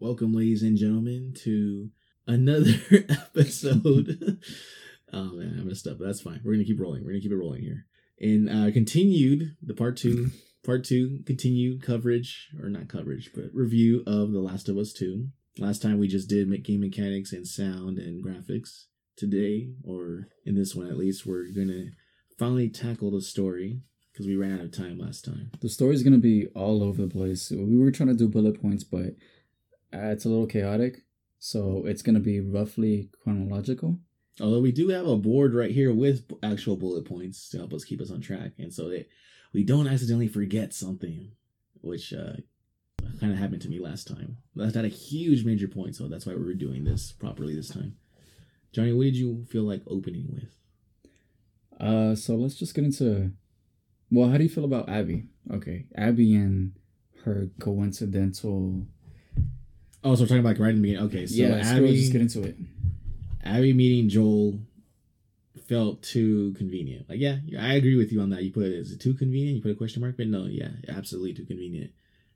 Welcome, ladies and gentlemen, to another episode. oh man, I messed up. But that's fine. We're gonna keep rolling. We're gonna keep it rolling here. And uh, continued the part two, part two continued coverage or not coverage, but review of The Last of Us Two. Last time we just did game mechanics and sound and graphics. Today, or in this one at least, we're gonna finally tackle the story because we ran out of time last time. The story's gonna be all over the place. We were trying to do bullet points, but uh, it's a little chaotic. So it's gonna be roughly chronological. Although we do have a board right here with actual bullet points to help us keep us on track, and so that we don't accidentally forget something, which uh, kind of happened to me last time. That's not a huge major point, so that's why we are doing this properly this time. Johnny, what did you feel like opening with? Uh, so let's just get into. Well, how do you feel about Abby? Okay, Abby and her coincidental. Oh, so we're talking about right in the beginning. Okay, so yeah, Abby, just get into it. Abby meeting Joel felt too convenient. Like, yeah, I agree with you on that. You put is it too convenient? You put a question mark, but no, yeah, absolutely too convenient.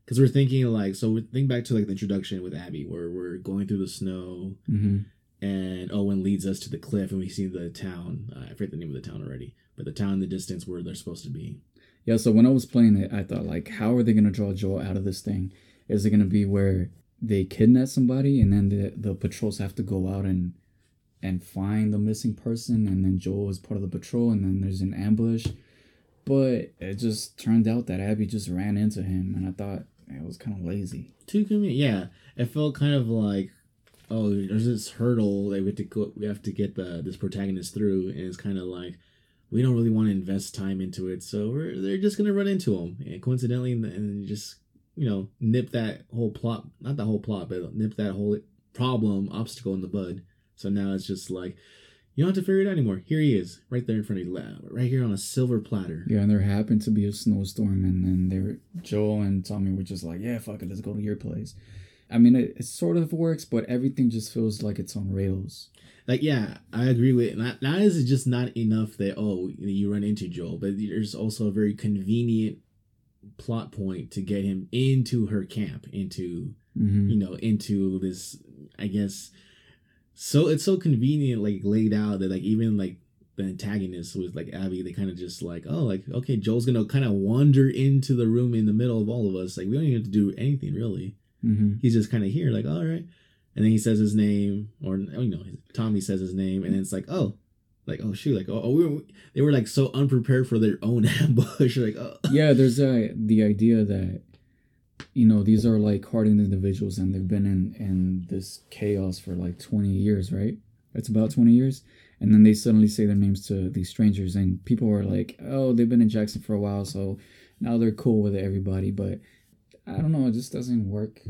Because we're thinking like, so we think back to like the introduction with Abby, where we're going through the snow, Mm-hmm. and Owen leads us to the cliff, and we see the town. Uh, I forget the name of the town already, but the town in the distance where they're supposed to be. Yeah, so when I was playing it, I thought like, how are they gonna draw Joel out of this thing? Is it gonna be where they kidnap somebody and then the the patrols have to go out and and find the missing person, and then Joel is part of the patrol, and then there's an ambush. But it just turned out that Abby just ran into him, and I thought it was kind of lazy. Too convenient. Yeah, it felt kind of like, oh, there's this hurdle that we have to go. We have to get the this protagonist through, and it's kind of like we don't really want to invest time into it, so we're they're just gonna run into him, and coincidentally, and, and just you know nip that whole plot, not the whole plot, but nip that whole problem obstacle in the bud. So now it's just like. You don't have to figure it out anymore. Here he is, right there in front of you, right here on a silver platter. Yeah, and there happened to be a snowstorm, and then they were, Joel and Tommy were just like, "Yeah, fuck it, let's go to your place." I mean, it, it sort of works, but everything just feels like it's on rails. like yeah i agree with not, not is it just not enough that oh you run into joel but there's also a very convenient plot point to get him into her camp into Mm-hmm. you know into this i guess so it's so convenient like laid out that like even like the antagonist was like abby they kind of just like oh like okay joel's gonna kind of wander into the room in the middle of all of us like we don't even have to do anything really Mm-hmm. he's just kind of here, like, all right. And then he says his name, or you know, Tommy says his name, and then it's like, oh, like, oh shoot, like, oh, oh we were, they were like so unprepared for their own ambush, like, oh, yeah, there's a, the idea that you know these are like hardened individuals and they've been in in this chaos for like 20 years, right? It's about 20 years, and then they suddenly say their names to these strangers, and people are like, oh, they've been in Jackson for a while, so now they're cool with everybody. But I don't know, it just doesn't work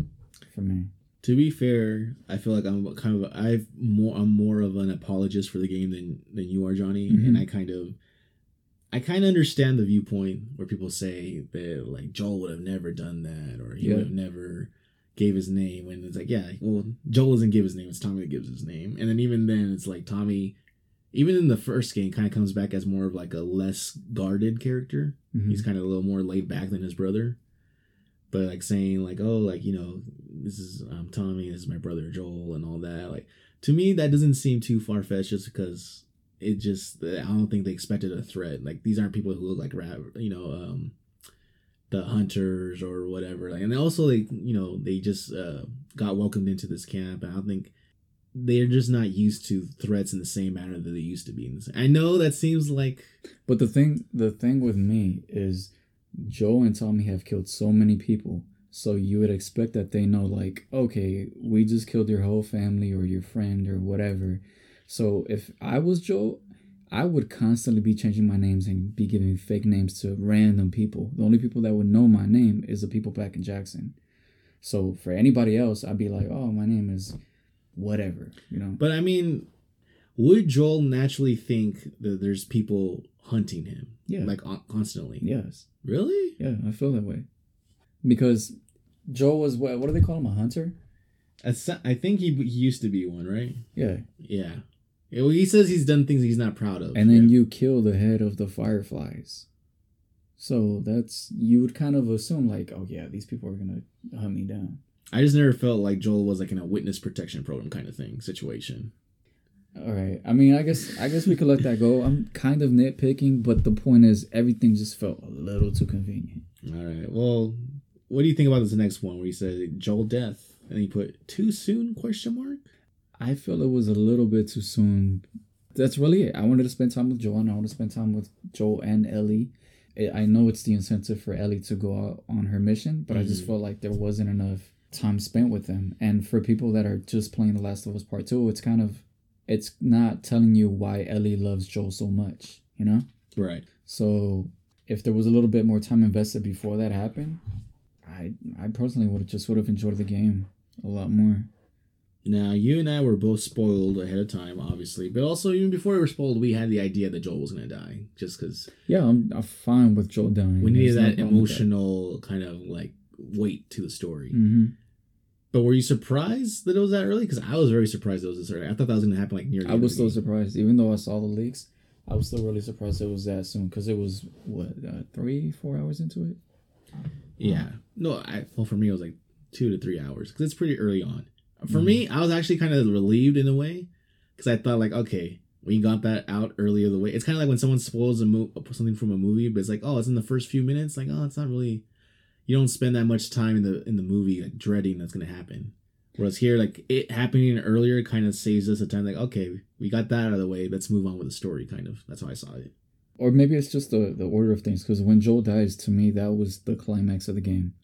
for me. To be fair, I feel like I'm kind of I've more I'm more of an apologist for the game than than you are, Johnny, Mhm. and I kind of. I kind of understand the viewpoint where people say that like Joel would have never done that or he Yeah. would have never gave his name and it's like yeah well Joel doesn't give his name it's Tommy that gives his name and then even then it's like Tommy even in the first game kind of comes back as more of like a less guarded character Mhm. he's kind of a little more laid back than his brother but like saying like oh like you know this is um tommy this is my brother joel and all that like to me that doesn't seem too far-fetched just because it just i don't think they expected a threat. Like these aren't people who look like rap you know um the hunters or whatever like and also like you know they just uh got welcomed into this camp and i think they're just not used to threats in the same manner that they used to be i know that seems like But the thing, the thing with me is, Joel and Tommy have killed so many people, so you would expect that they know, like, okay, we just killed your whole family or your friend or whatever. So if I was Joel, I would constantly be changing my names and be giving fake names to random people. The only people that would know my name is the people back in Jackson. So for anybody else, I'd be like, oh, my name is whatever, you know. But I mean, would Joel naturally think that there's people hunting him? Yeah. Like constantly? Yes. Really? Yeah, I feel that way. Because Joel was what? What do they call him? A hunter? I think he, he used to be one, right? Yeah. Yeah. Well, he says he's done things he's not proud of. And then Yeah. you kill the head of the fireflies. So that's you would kind of assume like, oh yeah, these people are gonna hunt me down. I just never felt like Joel was like in a witness protection program kind of thing situation. All right. I mean, I guess I guess we could let that go. I'm kind of nitpicking, but the point is, everything just felt a little too convenient. All right. Well, what do you think about this next one where he said Joel death and he put too soon question mark? I feel it was a little bit too soon. That's really it. I wanted to spend time with Joel, and I want to spend time with Joel and Ellie. I know it's the incentive for Ellie to go out on her mission, but mm-hmm. I just mm-hmm. felt like there wasn't enough time spent with them. And for people that are just playing The Last of Us Part Two, it's kind of it's not telling you why Ellie loves Joel so much, you know? Right. So if there was a little bit more time invested before that happened, I I personally would have just would have enjoyed the game a lot more. Now you and I were both spoiled ahead of time, obviously, but also even before we were spoiled, we had the idea that Joel was gonna die, just because. Yeah, I'm, I'm fine with Joel dying. We needed that emotional that. kind of like weight to the story. Mm-hmm. But were you surprised that it was that early? Because I was very surprised it was this early. I thought that was gonna happen like near. I was still surprised, even though I saw the leaks. I was still really surprised it was that soon because it was what uh, three, four hours into it. Yeah, no, I well for me it was like two to three hours because it's pretty early on. For mm me, I was actually kind of relieved in a way because I thought like, okay, we got that out earlier the way. It's kind of like when someone spoils a mo- something from a movie, but it's like, oh, it's in the first few minutes. Like, oh, it's not really. You don't spend that much time in the in the movie like dreading that's gonna happen. Whereas here, like it happening earlier, kind of saves us a time. Like, okay, we got that out of the way. Let's move on with the story. Kind of. That's how I saw it. Or maybe it's just the the order of things. Because when Joel dies, to me, that was the climax of the game.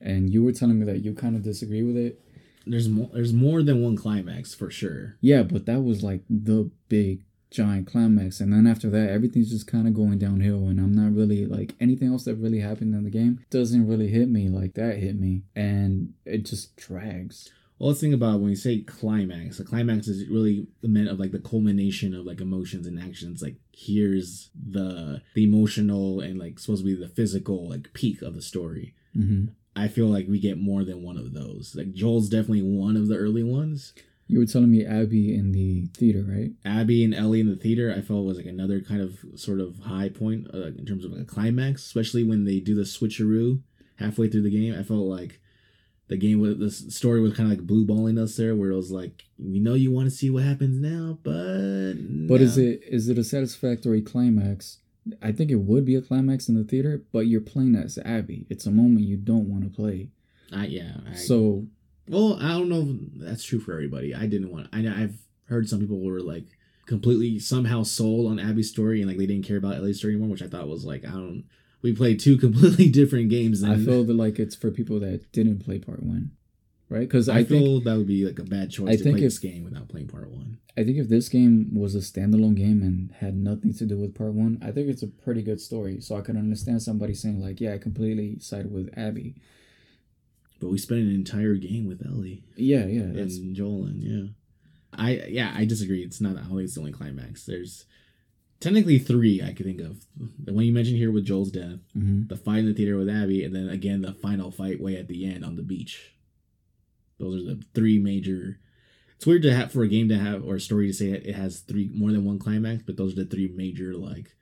And you were telling me that you kind of disagree with it there's more there's more than one climax for sure. Yeah, but that was like the big giant climax and then after that everything's just kind of going downhill and i'm not really like anything else that really happened in the game doesn't really hit me like that hit me and it just drags well let's think about when you say climax a climax is really the meant of like the culmination of like emotions and actions like here's the the emotional and like supposed to be the physical like peak of the story mm-hmm. I feel like we get more than one of those. Like Joel's definitely one of the early ones. You were telling me Abby in the theater, right? Abby and Ellie in the theater, I felt was like another kind of sort of high point uh, in terms of like a climax, especially when they do the switcheroo halfway through the game. I felt like the game with the story was kind of like blue balling us there, where it was like, we know you want to see what happens now, but but no. is it is it a satisfactory climax I think it would be a climax in the theater, but you're playing as Abby. It's a moment you don't want to play. Uh, yeah. I, so, well, I don't know if that's true for everybody. I didn't want. I I've heard some people were like completely somehow sold on Abby's story and like they didn't care about Ellie's story anymore, which I thought was like I don't. We played two completely different games. I feel that like it's for people that didn't play part one right? Because I, I, feel think, that would be like a bad choice I to think play if, this game without playing part one. I think if this game was a standalone game and had nothing to do with part one, I think it's a pretty good story. So I can understand somebody saying like, "Yeah, I completely side with Abby." But we spent an entire game with Ellie. Yeah, yeah, and Joel, and yeah, I yeah I disagree. It's not always the only climax. There's technically three I could think of. The one you mentioned here with Joel's death, mm-hmm. the fight in the theater with Abby, and then again the final fight way at the end on the beach. Those are the three major. It's weird to have for a game to have or a story to say it has three more than one climax, but those are the three major like.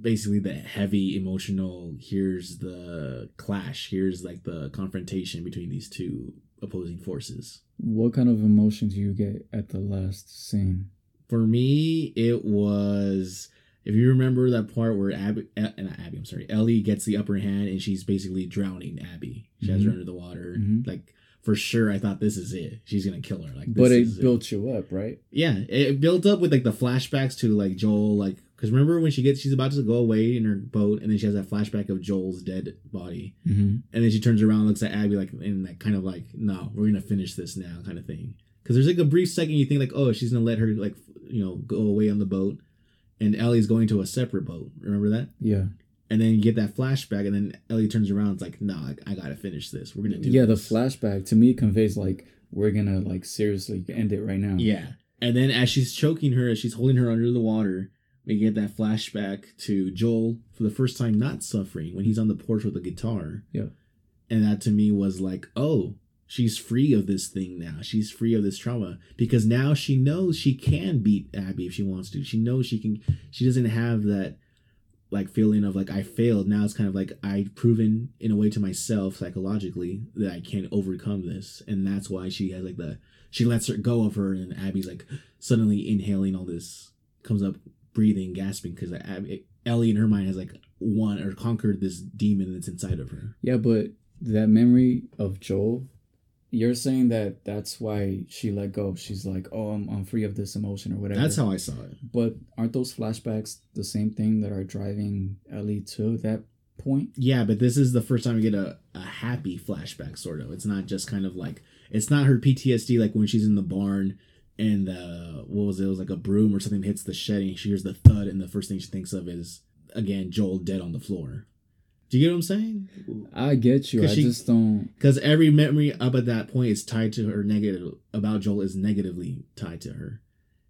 Basically, the heavy emotional. Here's the clash. Here's like the confrontation between these two opposing forces. What kind of emotions do you get at the last scene? For me, it was if you remember that part where Abby, uh, not Abby, I'm sorry, Ellie gets the upper hand and she's basically drowning Abby. She mm-hmm. has her under the water. Mm-hmm. Like for sure I thought this is it. She's gonna kill her. Like, but it built it. you up, right? Yeah, it built up with like the flashbacks to like Joel, like because remember when she gets she's about to go away in her boat, and then she has that flashback of Joel's dead body, mm-hmm. and then she turns around, looks at Abby like, and like kind of like, no, we're gonna finish this now, kind of thing. Because there's like a brief second you think like, oh, she's gonna let her like you know go away on the boat, and Ellie's going to a separate boat. Remember that? Yeah and then you get that flashback, and then Ellie turns around. It's like, no, I, I gotta finish this. We're gonna do. Yeah, this. the flashback to me conveys like we're gonna like seriously end it right now. Yeah, and then as she's choking her, as she's holding her under the water, we get that flashback to Joel for the first time not suffering when he's on the porch with the guitar. Yeah, and that to me was like, oh, she's free of this thing now. She's free of this trauma because now she knows she can beat Abby if she wants to. She knows she can. She doesn't have that like feeling of like I failed. Now it's kind of like I've proven in a way to myself psychologically that I can overcome this, and that's why she has like the she lets her go of her, and Abby's like suddenly inhaling all this, comes up breathing, gasping because Ellie in her mind has like won or conquered this demon that's inside of her. Yeah, but that memory of Joel, you're saying that that's why she let go. She's like, oh, I'm, I'm free of this emotion or whatever. That's how I saw it. But aren't those flashbacks the same thing that are driving Ellie to that point? Yeah, but this is the first time we get a, a happy flashback, sort of. It's not just kind of like, it's not her PTSD like when she's in the barn and uh, what was it? It was like a broom or something hits the shed and she hears the thud, and the first thing she thinks of is again Joel dead on the floor. Do you get what I'm saying? I get you. I she, just don't because every memory up at that point is tied to her negative about Joel is negatively tied to her.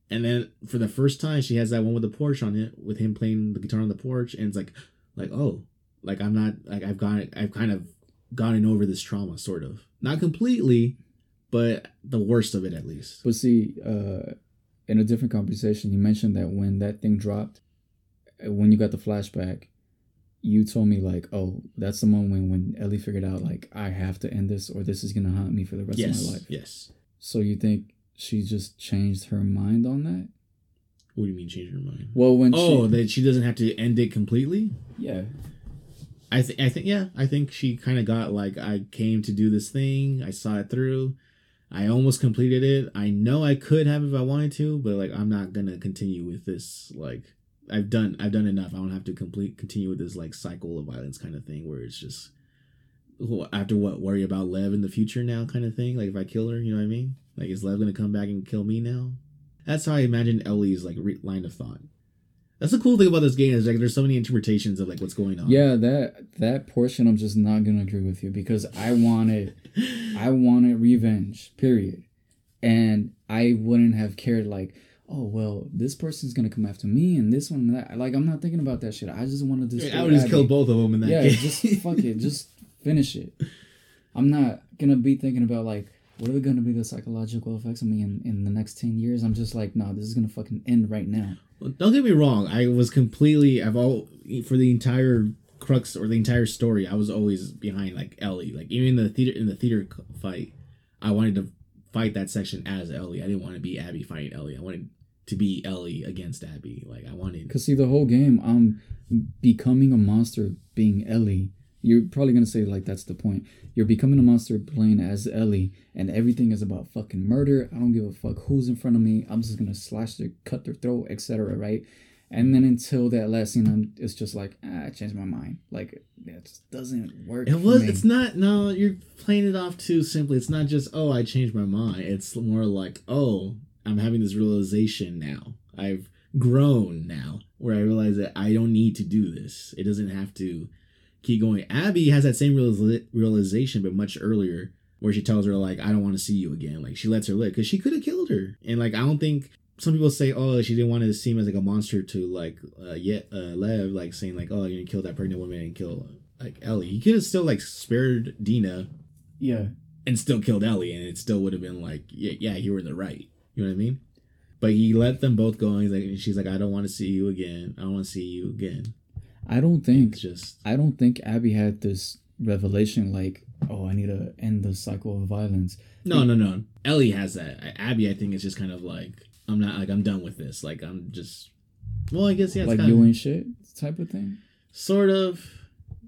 And then for the first time, she has that one with the porch on it, with him playing the guitar on the porch, and it's like, like oh, like I'm not like I've got I've kind of gotten over this trauma, sort of, not completely, but the worst of it at least. But see, uh, in a different conversation, you mentioned that when that thing dropped, when you got the flashback, you told me like, oh, that's the moment when Ellie figured out like I have to end this or this is gonna haunt me for the rest yes, of my life. Yes. So you think she just changed her mind on that? What do you mean change her mind? Well, when oh, she, that she doesn't have to end it completely. Yeah. I think I think yeah, I think she kind of got like I came to do this thing. I saw it through. I almost completed it. I know I could have if I wanted to, but like I'm not gonna continue with this. Like I've done, I've done enough. I don't have to complete continue with this like cycle of violence kind of thing where it's just after what worry about Lev in the future now kind of thing. Like if I kill her, you know what I mean? Like is Lev gonna come back and kill me now? That's how I imagine Ellie's like re- line of thought. That's the cool thing about this game is like there's so many interpretations of like what's going on. Yeah, that that portion I'm just not gonna agree with you because I wanted I wanted revenge, period. And I wouldn't have cared like, oh well, this person's gonna come after me and this one and that. Like I'm not thinking about that shit. I just wanted to. I would just kill both of them in that. Yeah, just fuck it, just finish it. I'm not gonna be thinking about like what are going to be the psychological effects of me in, in the next 10 years i'm just like no this is going to fucking end right now well, don't get me wrong i was completely i've all for the entire crux or the entire story i was always behind like ellie like even in the theater in the theater fight i wanted to fight that section as ellie i didn't want to be abby fighting ellie i wanted to be ellie against abby like i wanted because see the whole game i'm becoming a monster being ellie you're probably gonna say like that's the point. You're becoming a monster playing as Ellie, and everything is about fucking murder. I don't give a fuck who's in front of me. I'm just gonna slash their, cut their throat, etc. Right? And then until that last scene, I'm, it's just like ah, I changed my mind. Like it just doesn't work. It was. It's not. No, you're playing it off too simply. It's not just oh I changed my mind. It's more like oh I'm having this realization now. I've grown now where I realize that I don't need to do this. It doesn't have to keep going. Abby has that same realization, but much earlier, where she tells her like, "I don't want to see you again." Like she lets her live because she could have killed her, and like I don't think some people say, "Oh, she didn't want to seem as like a monster to like uh, yet uh, Lev," like saying like, "Oh, you're gonna kill that pregnant woman and kill like Ellie." He could have still like spared Dina, yeah, and still killed Ellie, and it still would have been like, yeah, yeah, you were in the right. You know what I mean? But he let them both go, and he's like, and she's like, "I don't want to see you again. I don't want to see you again." I don't think just I don't think Abby had this revelation like, oh, I need to end the cycle of violence. No, no, no. Ellie has that. Abby, I think, is just kind of like, I'm not like I'm done with this. Like I'm just, well, I guess yeah, like you ain't shit type of thing. Sort of,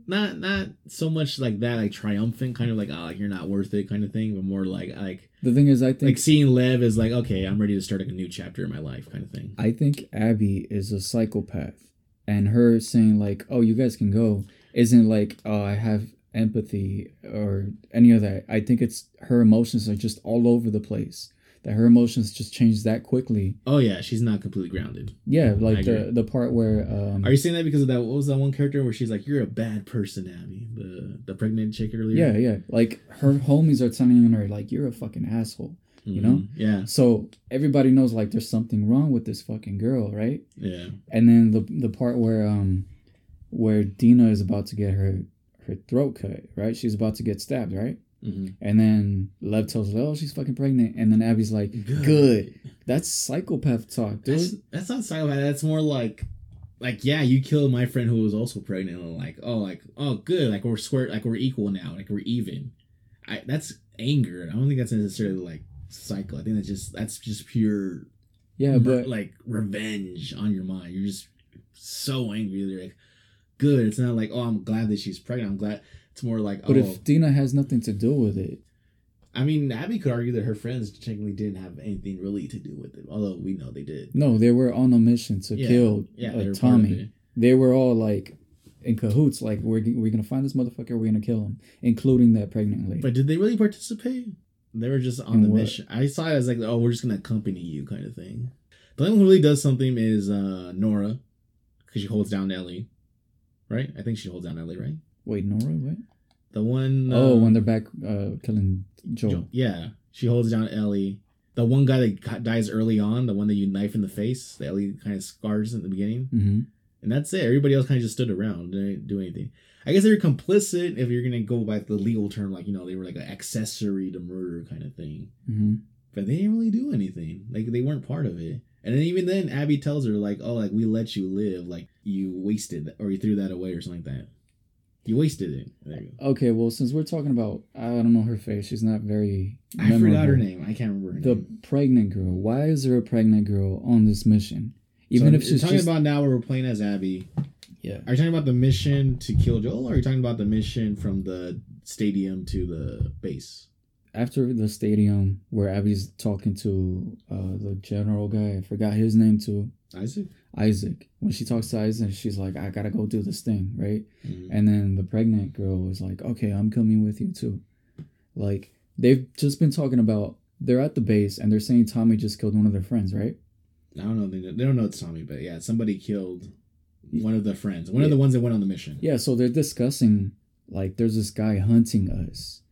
not not so much like that, like triumphant kind of like, oh, like you're not worth it kind of thing, but more like like the thing is, I think like seeing Lev is like, okay, I'm ready to start like a new chapter in my life kind of thing. I think Abby is a psychopath and her saying like oh you guys can go isn't like oh i have empathy or any of that i think it's her emotions are just all over the place that her emotions just change that quickly. Oh yeah she's not completely grounded. Yeah like the the part where um are you saying that because of that what was that one character where she's like you're a bad person abby the the pregnant chick earlier? Yeah yeah like her homies are telling her like you're a fucking asshole you know? Mm-hmm. yeah. So everybody knows like there's something wrong with this fucking girl right? Yeah. And then the the part where um where dina is about to get her her throat cut right? She's about to get stabbed right mm-hmm. and then lev tells her oh she's fucking pregnant and then abby's like good, good. that's psychopath talk dude that's, that's not psychopath that's more like like yeah, you killed my friend who was also pregnant. And like oh like oh good like we're square like we're equal now like we're even. I that's anger. I don't think that's necessarily like cycle. I think that's just that's just pure Yeah, but like revenge on your mind. You're just so angry. You're like good. It's not like oh I'm glad that she's pregnant. I'm glad. It's more like but oh. if Dina has nothing to do with it, I mean, Abby could argue that her friends technically didn't have anything really to do with it, although we know they did. no, they were on a mission to Yeah, kill Yeah, uh, they were part of Tommy. They were all like in cahoots. Like we're we're gonna find this motherfucker. We're gonna kill him, including that pregnant lady. But did they really participate? They were just on In the what? mission. I saw it as like, oh, we're just gonna accompany you, kind of thing. The only one who really does something is uh Nora, because she holds down Ellie, right? I think she holds down Ellie, right? Wait, Nora, what? The one. oh, uh, when they're back uh, killing Joel. Jo- yeah, she holds down Ellie. The one guy that dies early on, the one that you knife in the face, that Ellie kind of scars in the beginning. Mm-hmm. And that's it. Everybody else kind of just stood around, didn't do anything. I guess they're complicit if you're gonna go by the legal term, like you know, they were like an accessory to murder kind of thing. Mm-hmm. But they didn't really do anything. Like they weren't part of it. And then even then, Abby tells her like, "Oh, like we let you live. Like you wasted or you threw that away, or something like that. You wasted it." There you go. Okay, well, since we're talking about, I don't know her face. She's not very. I forgot her name. I can't remember her The name. pregnant girl. Why is there a pregnant girl on this mission? Even So if she's talking just about now, where we're playing as Abby. yeah. Are you talking about the mission to kill Joel, or are you talking about the mission from the stadium to the base? After the stadium where Abby's talking to uh, the general guy, I forgot his name too, Isaac. Isaac. When she talks to Isaac, she's like, "I gotta go do this thing," right? Mhm. And then the pregnant girl is like, "Okay, I'm coming with you too." Like they've just been talking about they're at the base and they're saying Tommy just killed one of their friends, right? I don't know. They don't, they don't know it's Tommy, but yeah, somebody killed one of the friends, one of the ones that went on the mission. Yeah, so they're discussing like there's this guy hunting us.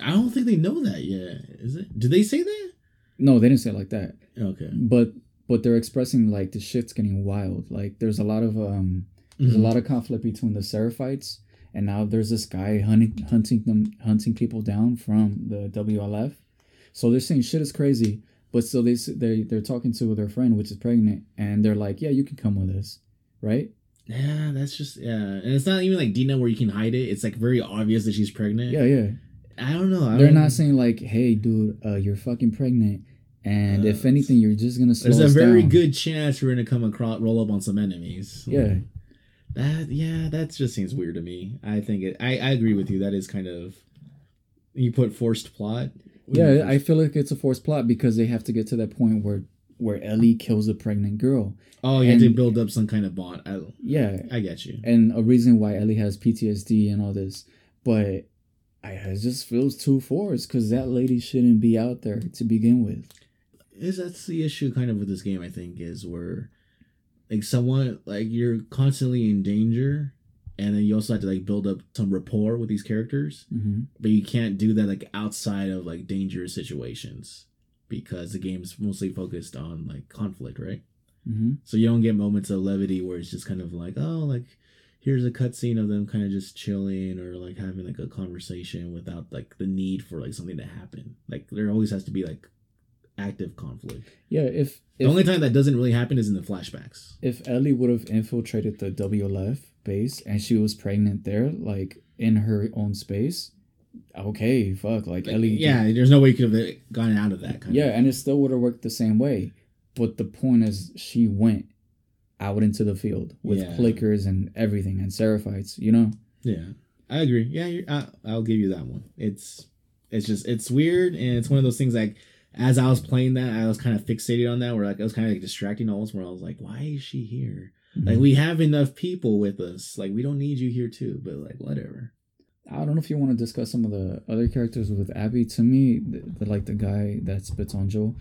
I don't think they know that yet. Is it? Did they say that? No, they didn't say it like that. Okay. But but they're expressing like the shit's getting wild. Like there's a lot of um there's Mhm. a lot of conflict between the Seraphites and now there's this guy hunting hunting them hunting people down from the WLF. So they're saying shit is crazy, but still they they they're talking to their friend which is pregnant and they're like, "Yeah, you can come with us." Right? Yeah, that's just yeah, and it's not even like Dina where you can hide it. It's like very obvious that she's pregnant. Yeah, yeah. I don't know. I They're don't- not saying like, "Hey, dude, uh, you're fucking pregnant." And if anything, you're just gonna slow There's a very down. good chance we're gonna come across, roll up on some enemies. Yeah. That yeah, that just seems weird to me. I think it. I, I agree with you. That is kind of you put forced plot. What do you Yeah, I feel like it's a forced plot because they have to get to that point where where Ellie kills a pregnant girl. Oh, yeah, have to and- build up some kind of bond. I, Yeah, I get you. and a reason why Ellie has PTSD and all this, but I it just feels too forced because that lady shouldn't be out there to begin with. Is that's the issue kind of with this game? I think is where like someone like you're constantly in danger, and then you also have to like build up some rapport with these characters, hmm but you can't do that like outside of like dangerous situations because the game's mostly focused on like conflict, right? hmm So you don't get moments of levity where it's just kind of like, oh, like here's a cutscene of them kind of just chilling or like having like a conversation without like the need for like something to happen. Like there always has to be like active conflict. Yeah, if The if, only time that doesn't really happen is in the flashbacks. if Ellie would have infiltrated the WLF base and she was pregnant there, like in her own space, okay, fuck, like, Like, Ellie, yeah, there's no way you could have gotten out of that kind yeah, of. and it still would have worked the same way. But the point is, she went out into the field with Yeah. clickers and everything and seraphites, you know. Yeah, I agree. Yeah, I, I'll give you that one. It's it's just it's weird and it's one of those things like as I was playing that I was kind of fixated on that where like I was kind of like distracting almost where I was like why is she here? Like mhm. we have enough people with us. Like we don't need you here too. But like whatever. I don't know if you want to discuss some of the other characters with Abby. To me, the, the like the guy that spits on Joel,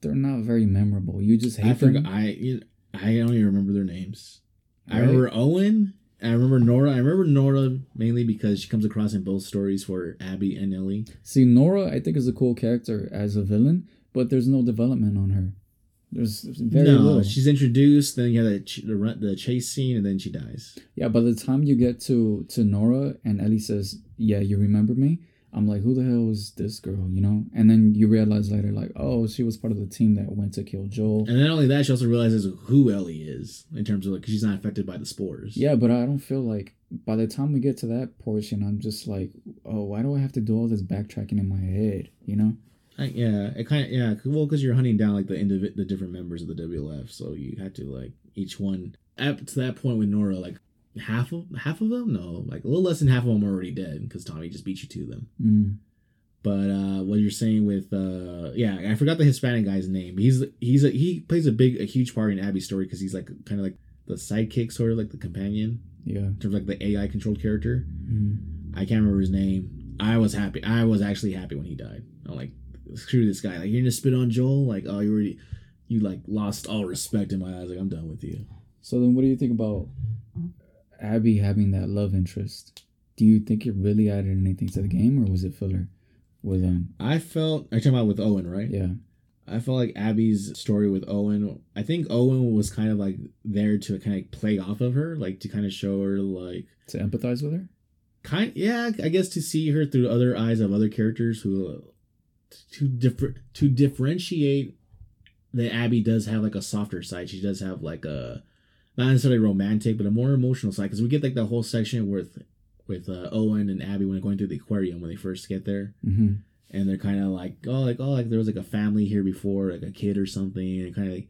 they're not very memorable. You just hate I forgot. them. I you I don't even remember their names. I remember Owen. I remember Nora. I remember Nora mainly because she comes across in both stories for Abby and Ellie. See, Nora, I think is a cool character as a villain, but there's no development on her. There's very no, little. she's introduced. Then you have the ch- the, the chase scene, and then she dies. Yeah, by the time you get to to Nora and Ellie says, "Yeah, you remember me," I'm like, who the hell is this girl? You know? And then you realize later, like, oh, she was part of the team that went to kill Joel. And not only that, she also realizes who Ellie is in terms of like, she's not affected by the spores. Yeah, but I don't feel like by the time we get to that portion, I'm just like, oh, why do I have to do all this backtracking in my head? You know? I, yeah, it kind of yeah. Well, because you're hunting down like the individ- the different members of the WLF, so you had to like each one up to that point with Nora, like half of half of them, no, like a little less than half of them are already dead because Tommy just beat you to them. Mm. But uh what you're saying with uh yeah, I forgot the Hispanic guy's name. He's he's a, he plays a big a huge part in Abby's story because he's like kind of like the sidekick, sort of like the companion, Yeah. in terms of like the AI controlled character. Mm. I can't remember his name. I was happy. I was actually happy when he died. I'm like, screw this guy. Like you're gonna spit on Joel. Like oh, you already, you like lost all respect in my eyes. Like I'm done with you. So then, what do you think about Abby having that love interest? Do you think it really added anything to the game, or was it filler? With um, I felt. You talking about with Owen, right? yeah, I felt like Abby's story with Owen. I think Owen was kind of like there to kind of play off of her, like to kind of show her like to empathize with her. kind. Yeah, I guess to see her through other eyes of other characters who to differ to differentiate that Abby does have like a softer side. She does have like a not necessarily romantic, but a more emotional side. Because we get like the whole section with with uh, Owen and Abby when they're going through the aquarium when they first get there Mm-hmm. and they're kind of like oh like oh like there was like a family here before like a kid or something and kind of like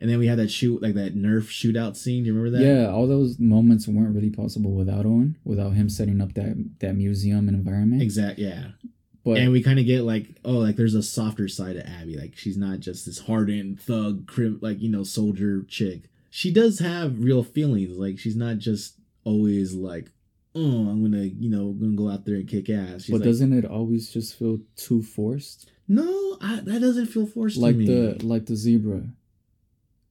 and then we had that shoot like that nerf shootout scene do you remember that Yeah, all those moments weren't really possible without Owen, without him setting up that that museum and environment. Exactly. yeah But and we kind of get like oh like there's a softer side of abby like she's not just this hardened thug crim like you know soldier chick she does have real feelings like she's not just always like oh i'm gonna you know gonna go out there and kick ass she's but like, doesn't it always just feel too forced? no I, that doesn't feel forced Like to me the like the zebra,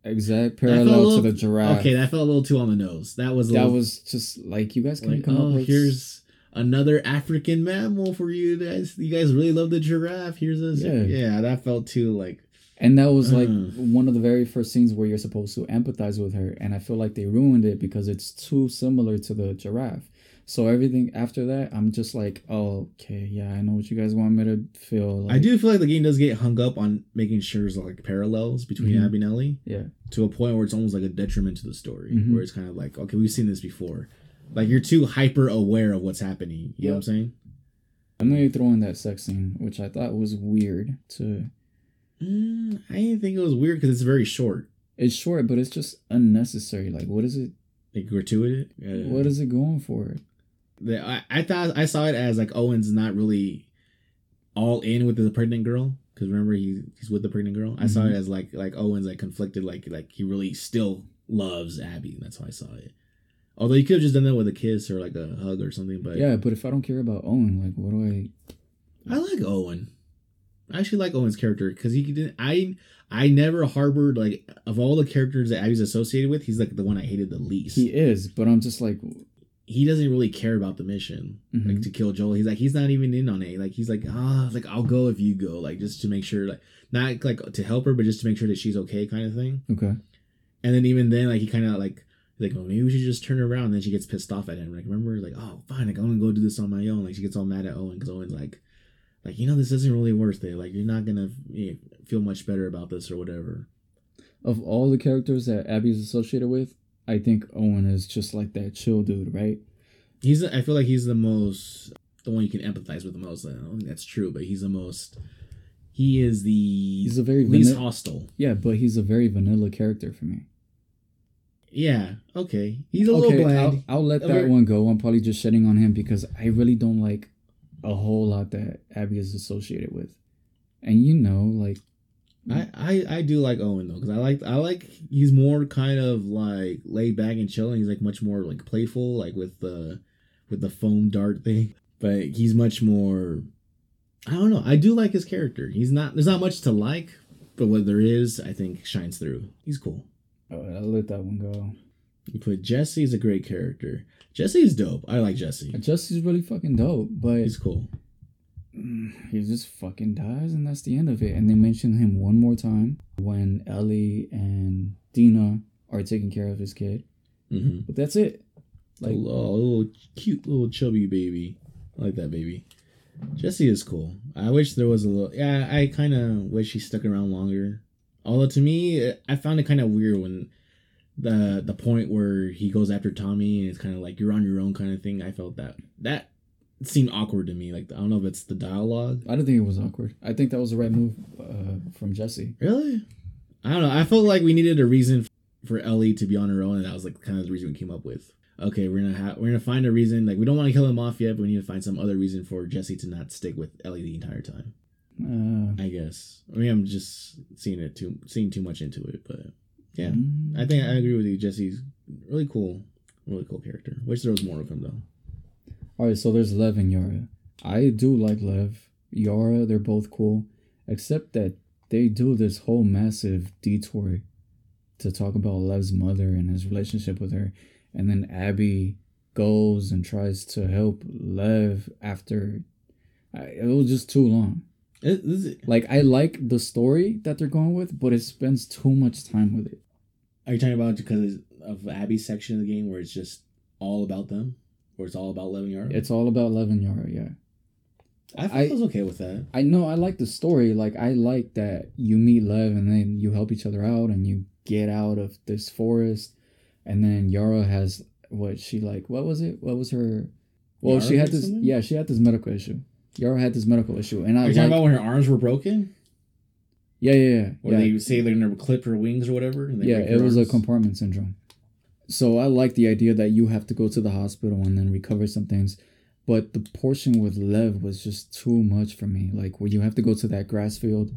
exact parallel little- to the giraffe. okay that felt a little too on the nose that was a that little, was just like you guys can like, come oh, up with here's another African mammal for you guys. You guys really love the giraffe. Here's a Yeah. yeah. That felt too like And that was like Uh. one of the very first scenes where you're supposed to empathize with her. And I feel like they ruined it because it's too similar to the giraffe. So everything after that, I'm just like, oh, okay, yeah, I know what you guys want me to feel. Like. I do feel like the game does get hung up on making sure there's like parallels between Mhm. Abby and Ellie Yeah. to a point where it's almost like a detriment to the story. Mhm. Where it's kind of like okay, we've seen this before. Like you're too hyper aware of what's happening. You know what I'm saying? And then you throw in that sex scene, which I thought was weird. To Mm, I didn't think it was weird because it's very short. it's short, but it's just unnecessary. Like, what is it? Like gratuitous. Uh, What is it going for? the, I, I thought I saw it as like Owen's not really all in with the pregnant girl because remember he he's with the pregnant girl. I saw it as like like Owen's like conflicted like like he really still loves Abby. That's how I saw it. Although you could have just done that with a kiss or like a hug or something. But Yeah, but if I don't care about Owen, like, what do I? I like Owen. I actually like Owen's character because he didn't. I I never harbored like of all the characters that Abby's associated with, he's like the one I hated the least. He is, but I'm just like, he doesn't really care about the mission like Mhm. to kill joel he's like he's not even in on it like he's like ah like i'll go if you go like just to make sure like not like to help her but just to make sure that she's okay kind of thing okay, and then even then like he kind of like like oh maybe we should just turn around and then she gets pissed off at him like remember like oh fine like i'm gonna go do this on my own like she gets all mad at owen because owen's like like you know this isn't really worth it like you're not gonna you know, eh, feel much better about this or whatever of all the characters that Abby's associated with, I think Owen is just like that chill dude, right? he's i feel like he's the most the one you can empathize with the most i don't think that's true but he's the most he is the He's a very least vani- hostile Yeah, but he's a very vanilla character for me. yeah okay he's a okay, little bland I'll, I'll let that very- one go. I'm probably just shitting on him because I really don't like a whole lot that Abby is associated with. And you know, like I, I I do like Owen though because I like I like he's more kind of like laid back and chilling. He's like much more like playful, like with the with the foam dart thing. But he's much more. I don't know. I do like his character. He's not. There's not much to like, but what there is, I think shines through. He's cool. oh, I'll let that one go. You put Jesse is a great character. Jesse's dope. I like Jesse. Jesse's really fucking dope, but He's cool. mm, he just fucking dies, and that's the end of it. And they mention him one more time when Ellie and Dina are taking care of his kid, Mm-hmm. but that's it. Like a little, little cute little chubby baby. I like that baby. Jesse is cool. I wish there was a little. Yeah, I kind of wish he stuck around longer. Although to me, I found it kind of weird when the the point where he goes after Tommy and it's kind of like you're on your own kind of thing. I felt that that seemed awkward to me. Like I don't know if it's the dialogue. I don't think it was awkward. I think that was the right move uh, from Jesse. Really? I don't know. I felt like we needed a reason for Ellie to be on her own, and that was like kind of the reason we came up with. Okay, we're gonna have we're gonna find a reason. Like we don't want to kill him off yet, but we need to find some other reason for Jesse to not stick with Ellie the entire time. Uh, I guess. I mean, I'm just seeing it too, seeing too much into it, but yeah, mm, I think I agree with you. Jesse's really cool, really cool character. Wish there was more of him though. All right, so there's Lev and Yara. I do like Lev. Yara, they're both cool, except that they do this whole massive detour to talk about Lev's mother and his relationship with her, and then Abby goes and tries to help Lev after. I, it was just too long. It, Like I like the story that they're going with, but it spends too much time with it. are you talking about because of Abby's section of the game where it's just all about them, or it's all about Lev and Yara? It's all about Lev and Yara, yeah. I, I- was okay with that. I know I like the story. Like I like that you meet Lev and then you help each other out and you get out of this forest, and then Yara has what she like. What was it? What was her? Well, Yara she had had this. something? Yeah, she had this medical issue. Yara had this medical issue, and I Are you like. talking about when her arms were broken? yeah, yeah, yeah. Where yeah. they say they're gonna clip her wings or whatever? Yeah, it was a compartment syndrome. So I like the idea that you have to go to the hospital and then recover some things. But the portion with Lev was just too much for me. Like where you have to go to that grass field.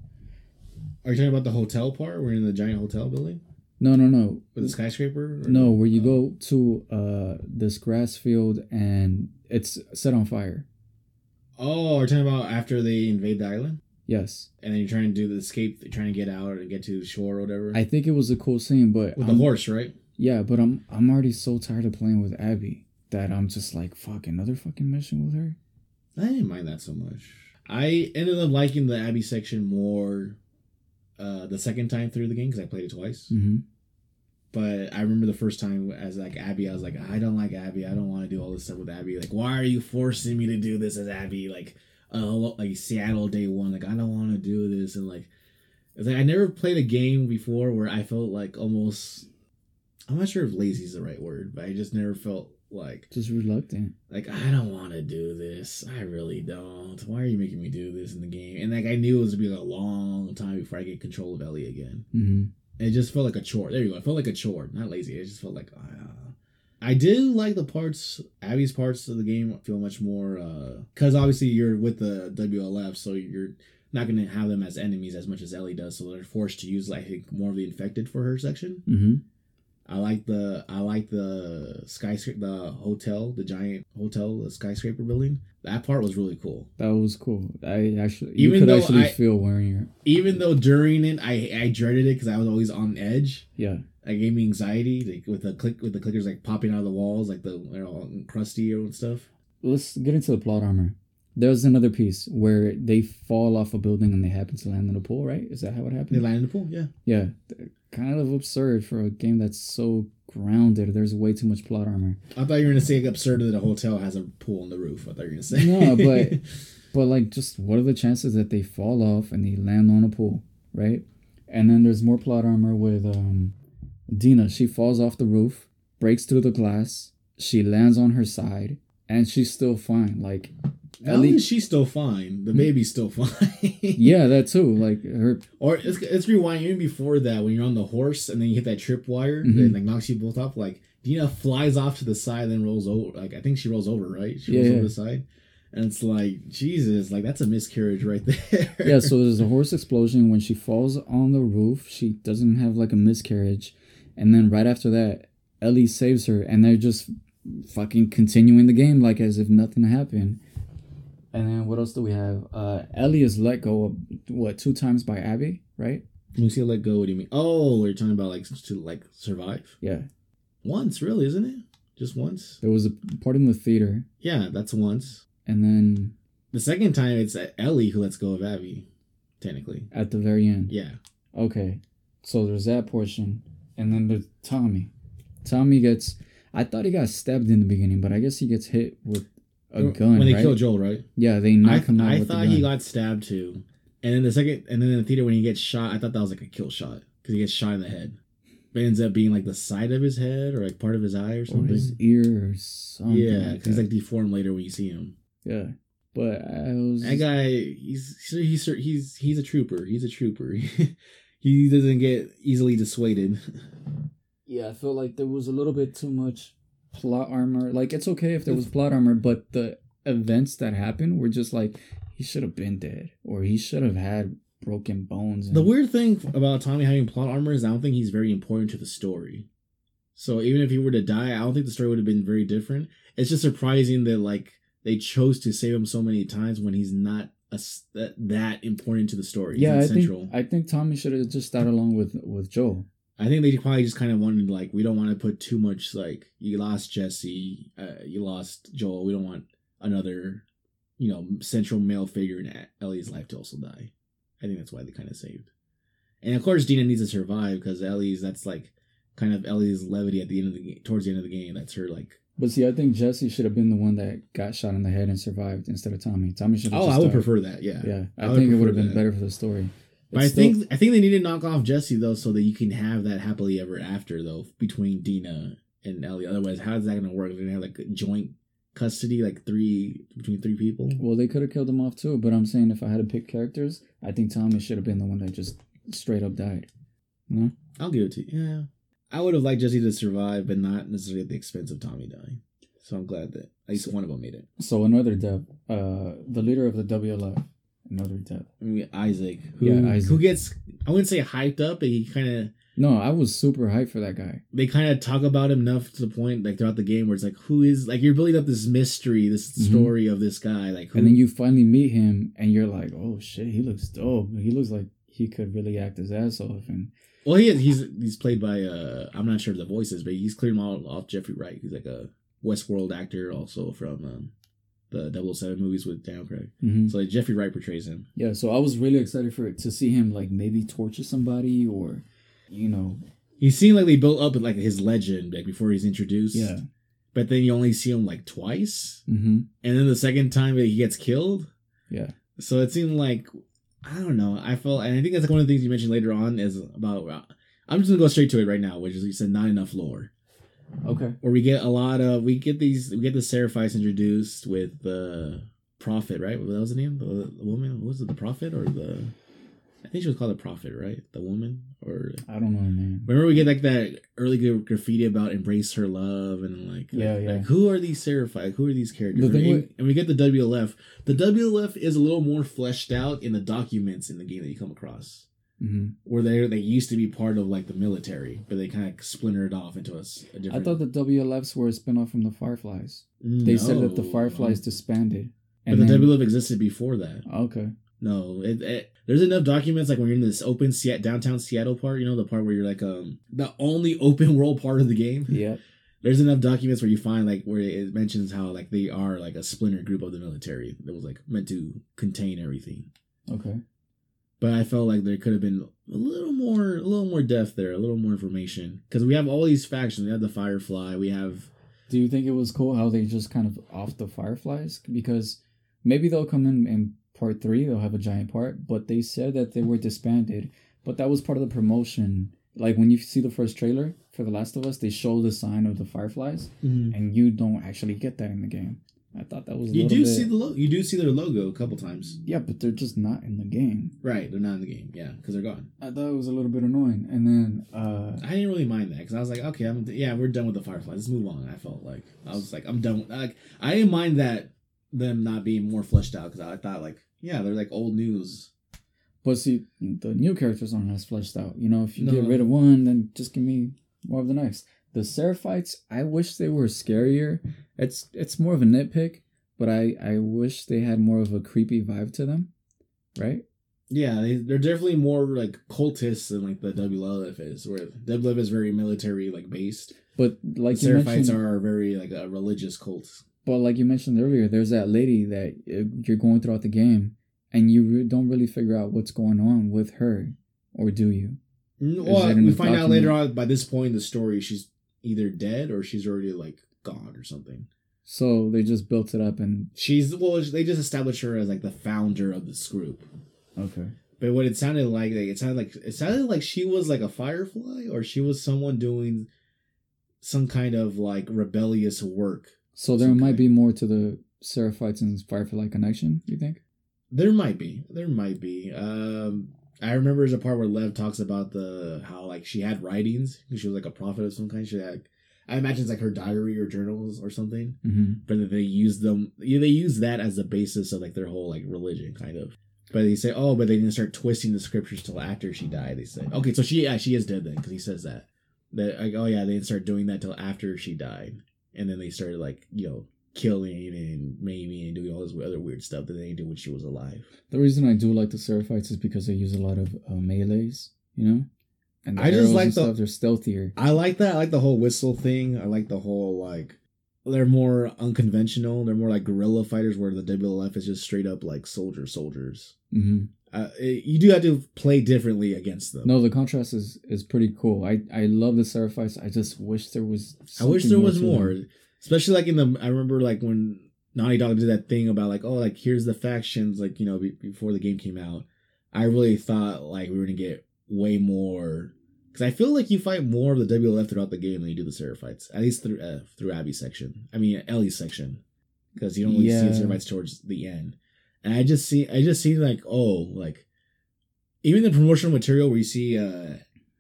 Are you talking about the hotel part? We're in the giant hotel building No, no, no. with the skyscraper. or- No, where you Oh. go to uh this grass field and it's set on fire. Oh, are you talking about after they invade the island? Yes. and then you're trying to do the escape, trying to get out and get to the shore or whatever. I think it was a cool scene, but with the I'm- horse, right? Yeah, but I'm I'm already so tired of playing with Abby that I'm just like fuck another fucking mission with her. I didn't mind that so much. I ended up liking the Abby section more uh, the second time through the game because I played it twice. Mm-hmm. But I remember the first time as like Abby, I was like, I don't like Abby. I don't want to do all this stuff with Abby. Like, why are you forcing me to do this as Abby? Like, uh, like Seattle day one. Like, I don't want to do this. And like, it's like I never played a game before where I felt like almost. I'm not sure if lazy is the right word, but I just never felt like Just reluctant. like I don't want to do this. I really don't. Why are you making me do this in the game? And like I knew it was gonna be like a long time before I get control of Ellie again. Mm-hmm. It just felt like a chore. There you go. It felt like a chore, not lazy. It just felt like uh, I did like the parts. Abby's parts of the game feel much more because obviously you're with the WLF, so you're not gonna have them as enemies as much as Ellie does. So they're forced to use think more of the infected for her section. Mm-hmm. I like the I like the skyscraper, the hotel, the giant hotel, the skyscraper building. That part was really cool. That was cool. I actually you Even could though actually I- feel wearing your Even though during it, I I dreaded it because I was always on edge. yeah. It gave me anxiety, like with the click with the clickers like popping out of the walls, like the they're all crusty and stuff. Let's get into the plot armor. There's another piece where they fall off a building and they happen to land in a pool, right? Is that how it happened? They land in the pool, yeah. Yeah, kind of absurd for a game that's so grounded. There's way too much plot armor. I thought you were gonna say absurd that a hotel has a pool on the roof. I thought you were gonna say No, but but like, just what are the chances that they fall off and they land on a pool, right? And then there's more plot armor with um, Dina. She falls off the roof, breaks through the glass. She lands on her side, and she's still fine. Like, at least, she's still fine, the baby's still fine. yeah, that too. Like her, Or let's, let's rewind even before that when you're on the horse and then you hit that trip wire Mhm. that like knocks you both off. Like Dina flies off to the side, then rolls over. Like I think she rolls over, right? She rolls Yeah, over yeah. the side, and it's like Jesus, like that's a miscarriage right there. yeah. So there's a horse explosion when she falls on the roof. She doesn't have like a miscarriage, and then right after that, Ellie saves her, and they're just fucking continuing the game like as if nothing happened. And then what else do we have? Uh, Ellie is let go of what two times by Abby, right? Lucia let go. What do you mean? Oh, we're talking about like to like survive Yeah. once, really, isn't it? Just once? There was a part in the theater, Yeah, that's once. and then The second time, it's Ellie who lets go of Abby, technically. at the very end. Yeah. Okay. So there's that portion. And then there's Tommy. Tommy gets I thought he got stabbed in the beginning, but I guess he gets hit with a gun. when they right? killed Joel, right? Yeah, they I, knock him out I with the thought he got stabbed too, and then the second, and then in the theater when he gets shot, I thought that was like a kill shot because he gets shot in the head. But it ends up being like the side of his head or like part of his eye or or something. his ear or something. yeah, like because he's like deformed later when you see him. yeah. But I was That guy, he's he's he's he's a trooper. He's a trooper. he doesn't get easily dissuaded. Yeah, I felt like there was a little bit too much plot armor. Like it's okay if there was plot armor, but the events that happened were just like he should have been dead or he should have had broken bones. And, The weird thing about Tommy having plot armor is I don't think he's very important to the story. So even if he were to die, I don't think the story would have been very different. It's just surprising that like they chose to save him so many times when he's not a, that, that important to the story. Yeah, I think. I think Tommy should have just died along with with Joel. I think they probably just kind of wanted like we don't want to put too much like you lost Jesse, uh, you lost Joel. We don't want another, you know, central male figure in Ellie's life to also die. I think that's why they kind of saved. And of course, Dina needs to survive because Ellie's that's like kind of Ellie's levity at the end of the game, towards the end of the game. That's her like. But see, I think Jesse should have been the one that got shot in the head and survived instead of Tommy. Tommy should have. Oh, I would died. prefer that. Yeah. Yeah, I, I would think it would have been that. better for the story. But It's I still- think I think they need to knock off Jesse though, so that you can have that happily ever after though between Dina and Ellie. Otherwise, how's that gonna work? They're gonna have like joint custody, like three between three people. Well, they could have killed him off too, but I'm saying if I had to pick characters, I think Tommy should have been the one that just straight up died. No? I'll give it to you. Yeah, I would have liked Jesse to survive, but not necessarily at the expense of Tommy dying. So I'm glad that at least one of them made it. So another death. Uh, the leader of the WLF. Another death. I mean, Isaac, who, Yeah, Isaac. who gets I wouldn't say hyped up, but he kind of No, I was super hyped for that guy. they kind of talk about him enough to the point like throughout the game where it's like who is like you're building up this mystery, this Mhm. story of this guy, like who, And then you finally meet him, and you're like, "Oh shit, he looks dope. He looks like he could really act his ass off." And Well, he is, he's he's played by uh I'm not sure of the voices, but he's cleared him all off Jeffrey Wright. He's like a Westworld actor, also from um, the 007 movies with Daniel Craig. Mhm. So like, Jeffrey Wright portrays him. yeah, so I was really excited for it to see him like maybe torture somebody or, you know, He seemed like they built up like his legend like before he's introduced. yeah. But then you only see him like twice, Mm-hmm. and then the second time he gets killed. Yeah. So it seemed like I don't know. I felt, and I think that's like one of the things you mentioned later on is about. I'm just gonna go straight to it right now, which is you said not enough lore. Okay. where we get a lot of we get these we get the Seraphites introduced with the prophet, right? What was the name? The, the woman? What was it the prophet or the? I think she was called the prophet, right? The woman or I don't know, man. remember we get like that early graffiti about embrace her love and like Yeah, like, yeah. like, who are these Seraphites? Who are these characters? The thing and, with- and we get the WLF. The WLF is a little more fleshed out in the documents in the game that you come across. Hmm Where they they used to be part of like the military, but they kind of splintered off into a, a I different. I thought the WLFs were a spinoff from the Fireflies. They said that the No. Fireflies disbanded. But the WLF existed before that. Okay. No, it, it, there's enough documents like when you're in this open Se- downtown Seattle part, you know, the part where you're like um the only open world part of the game. Yeah. There's enough documents where you find like where it mentions how like they are like a splinter group of the military that was like meant to contain everything. Okay. But I felt like there could have been a little more, a little more depth there, a little more information because we have all these factions. We have the Firefly. We have Do you think it was cool how they just kind of off the Fireflies? Because maybe they'll come in in part three, they'll have a giant part, but they said that they were disbanded. But that was part of the promotion. Like when you see the first trailer for The Last of Us, they show the sign of the Fireflies, mm-hmm. and you don't actually get that in the game. I thought that was a you do bit... see the lo- you do see their logo a couple times. Yeah, but they're just not in the game. Right, they're not in the game. Yeah, because they're gone. I thought it was a little bit annoying. And then uh I didn't really mind that because I was like, okay, I'm yeah, we're done with the Fireflies. Let's move on. I felt like I was like, I'm done. With, Like I didn't mind that them not being more fleshed out because I thought like, yeah, they're like old news. But see, the new characters aren't as fleshed out. You know, if you No. get rid of one, then just give me more of the next. The Seraphites, I wish they were scarier. It's it's more of a nitpick, but I I wish they had more of a creepy vibe to them, right? Yeah, they, they're definitely more like cultists than like the WLF is, where WLF is very military like based. But like the you Seraphites mentioned, are very like a religious cult. but like you mentioned earlier, there's that lady that uh, you're going throughout the game, and you re- don't really figure out what's going on with her, or do you? Mm, Well, we find out later on by this point in the story, she's either dead or she's already like gone or something. So they just built it up and She's well, they just established her as like the founder of this group. okay. But what it sounded like, like it sounded like it sounded like she was like a firefly, or she was someone doing some kind of like rebellious work. So there might kind. be more to the Seraphites and Firefly connection. You think? There might be, there might be. Um, I remember there's a part where Lev talks about the how like she had writings. Because she was like a prophet of some kind. She had, I imagine it's like her diary or journals or something. Mm-hmm. but then they use them yeah, they use that as the basis of like their whole like religion kind of but they say oh but they didn't start twisting the scriptures till after she died they say okay so she yeah she is dead then because he says that that like oh yeah they didn't start doing that till after she died and then they started like you know killing and maiming and doing all this other weird stuff that they did when she was alive The reason I do like the Seraphites is because they use a lot of uh, melees. You know, and I just like the- stuff. They're stealthier. i like that i like the whole whistle thing i like the whole like they're more unconventional they're more like guerrilla fighters where the wlf is just straight up like soldier soldiers Mm-hmm. uh, it- you do have to play differently against them No, the contrast is is pretty cool. I I love the Seraphites. I just wish there was. I wish there was to them. Especially like in the. I remember like when Naughty Dog did that thing about like, oh, like here's the factions, like you know, be, before the game came out. I really thought like we were gonna get way more because I feel like you fight more of the WLF throughout the game than you do the Seraphites, at least through uh, through Abby's section. I mean Ellie's section, because you don't really see Yeah. the Seraphites towards the end. And I just see, I just see like, oh, like even the promotional material where you see uh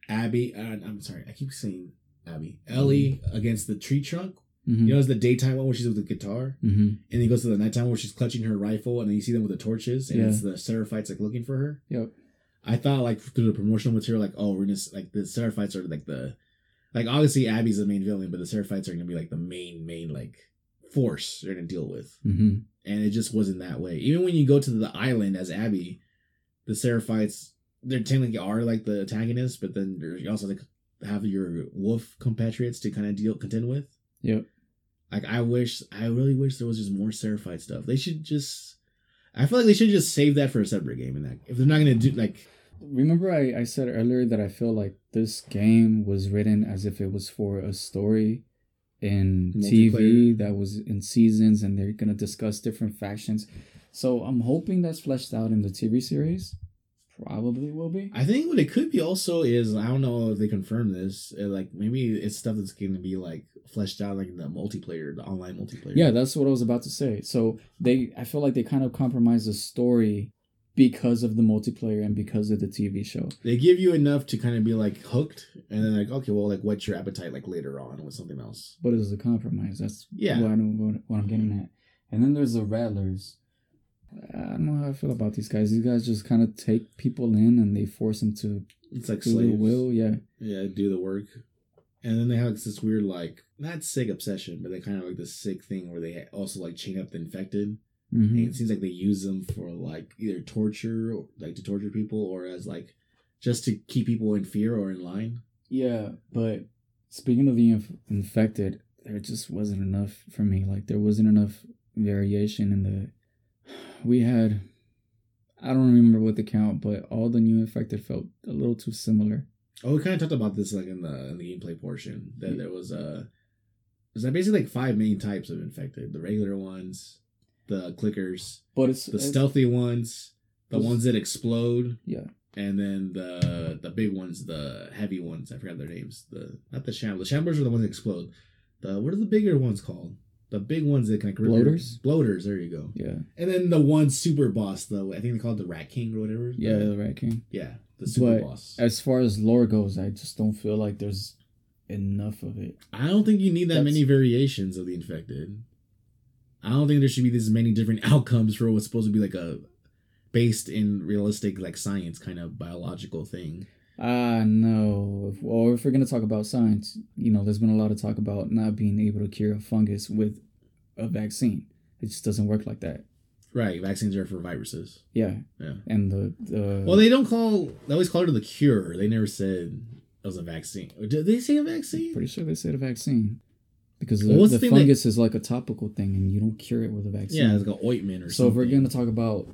Abby. Uh, I'm sorry, I keep saying Abby. Ellie against the tree trunk. Mhm. You know, it's the daytime one where she's with the guitar, Mhm. and then he goes to the nighttime where she's clutching her rifle, and then you see them with the torches, and Yeah. it's the Seraphites like looking for her. Yep. I thought like through the promotional material, like oh, we're just like the Seraphites are like the, like obviously Abby's the main villain, but the Seraphites are gonna be like the main main like force they're gonna deal with, Mm-hmm. and it just wasn't that way. Even when you go to the island as Abby, the Seraphites they're technically are like the antagonists, but then you also like have your wolf compatriots to kind of deal contend with. Yep. Like I wish, I really wish there was just more Seraphite stuff. They should just, I feel like they should just save that for a separate game. And that if they're not gonna do like, Remember, I, I said earlier that I feel like this game was written as if it was for a story in TV that was in seasons and they're going to discuss different factions. So I'm hoping that's fleshed out in the TV series. Probably will be. I think what it could be also is I don't know if they confirm this. uh, Like maybe it's stuff that's gonna be like fleshed out like the multiplayer, the online multiplayer. Yeah, that's what I was about to say. So they, I feel like they kind of compromise the story because of the multiplayer and because of the TV show. they give you enough to kind of be like hooked, and then like okay, well, like what's your appetite like later on with something else? But it's a compromise. That's Yeah. what, what, what I'm getting at. And then there's the Rattlers. I don't know how I feel about these guys. These guys just kind of take people in and they force them to It's like do slaves. will. Yeah. yeah, do the work. And then they have this weird, like, not sick obsession, but they kind of like this sick thing where they also like chain up the infected. hmm And it seems like they use them for like either torture, or, like to torture people, or as like just to keep people in fear or in line. Yeah, but speaking of the inf- infected, there just wasn't enough for me. Like there wasn't enough variation in the. We had, I don't remember what the count, but all the new infected felt a little too similar. Oh, we kind of talked about this like in the in the gameplay portion that there was uh there's like basically like five main types of infected: the regular ones, the clickers, But it's the it's- stealthy ones, the ones that explode, Yeah, and then the the big ones, the heavy ones. I forgot their names. The not the shamblers. The shamblers are the ones that explode. The what are the bigger ones called? The big ones that can like, Bloaters? Bloaters. There you go. yeah, And then the one super boss, though. I think they call it the Rat King or whatever. yeah. The- The Rat King. yeah. The super But boss. as far as lore goes, I just don't feel like there's enough of it. I don't think you need that That's- many variations of the infected. I don't think there should be this many different outcomes for what's supposed to be like a based in realistic like science kind of biological thing. Ah, no. If, or if we're gonna talk about science, you know, there's been a lot of talk about not being able to cure a fungus with a vaccine. It just doesn't work like that. Right, vaccines are for viruses. Yeah. Yeah. And the the Well, they don't call. They always call it the cure. They never said it was a vaccine. Did they say a vaccine? pretty sure they said a vaccine because the, the the fungus is like a topical thing, and you don't cure it with a vaccine. Yeah, it's like an ointment or something. so if we're gonna talk about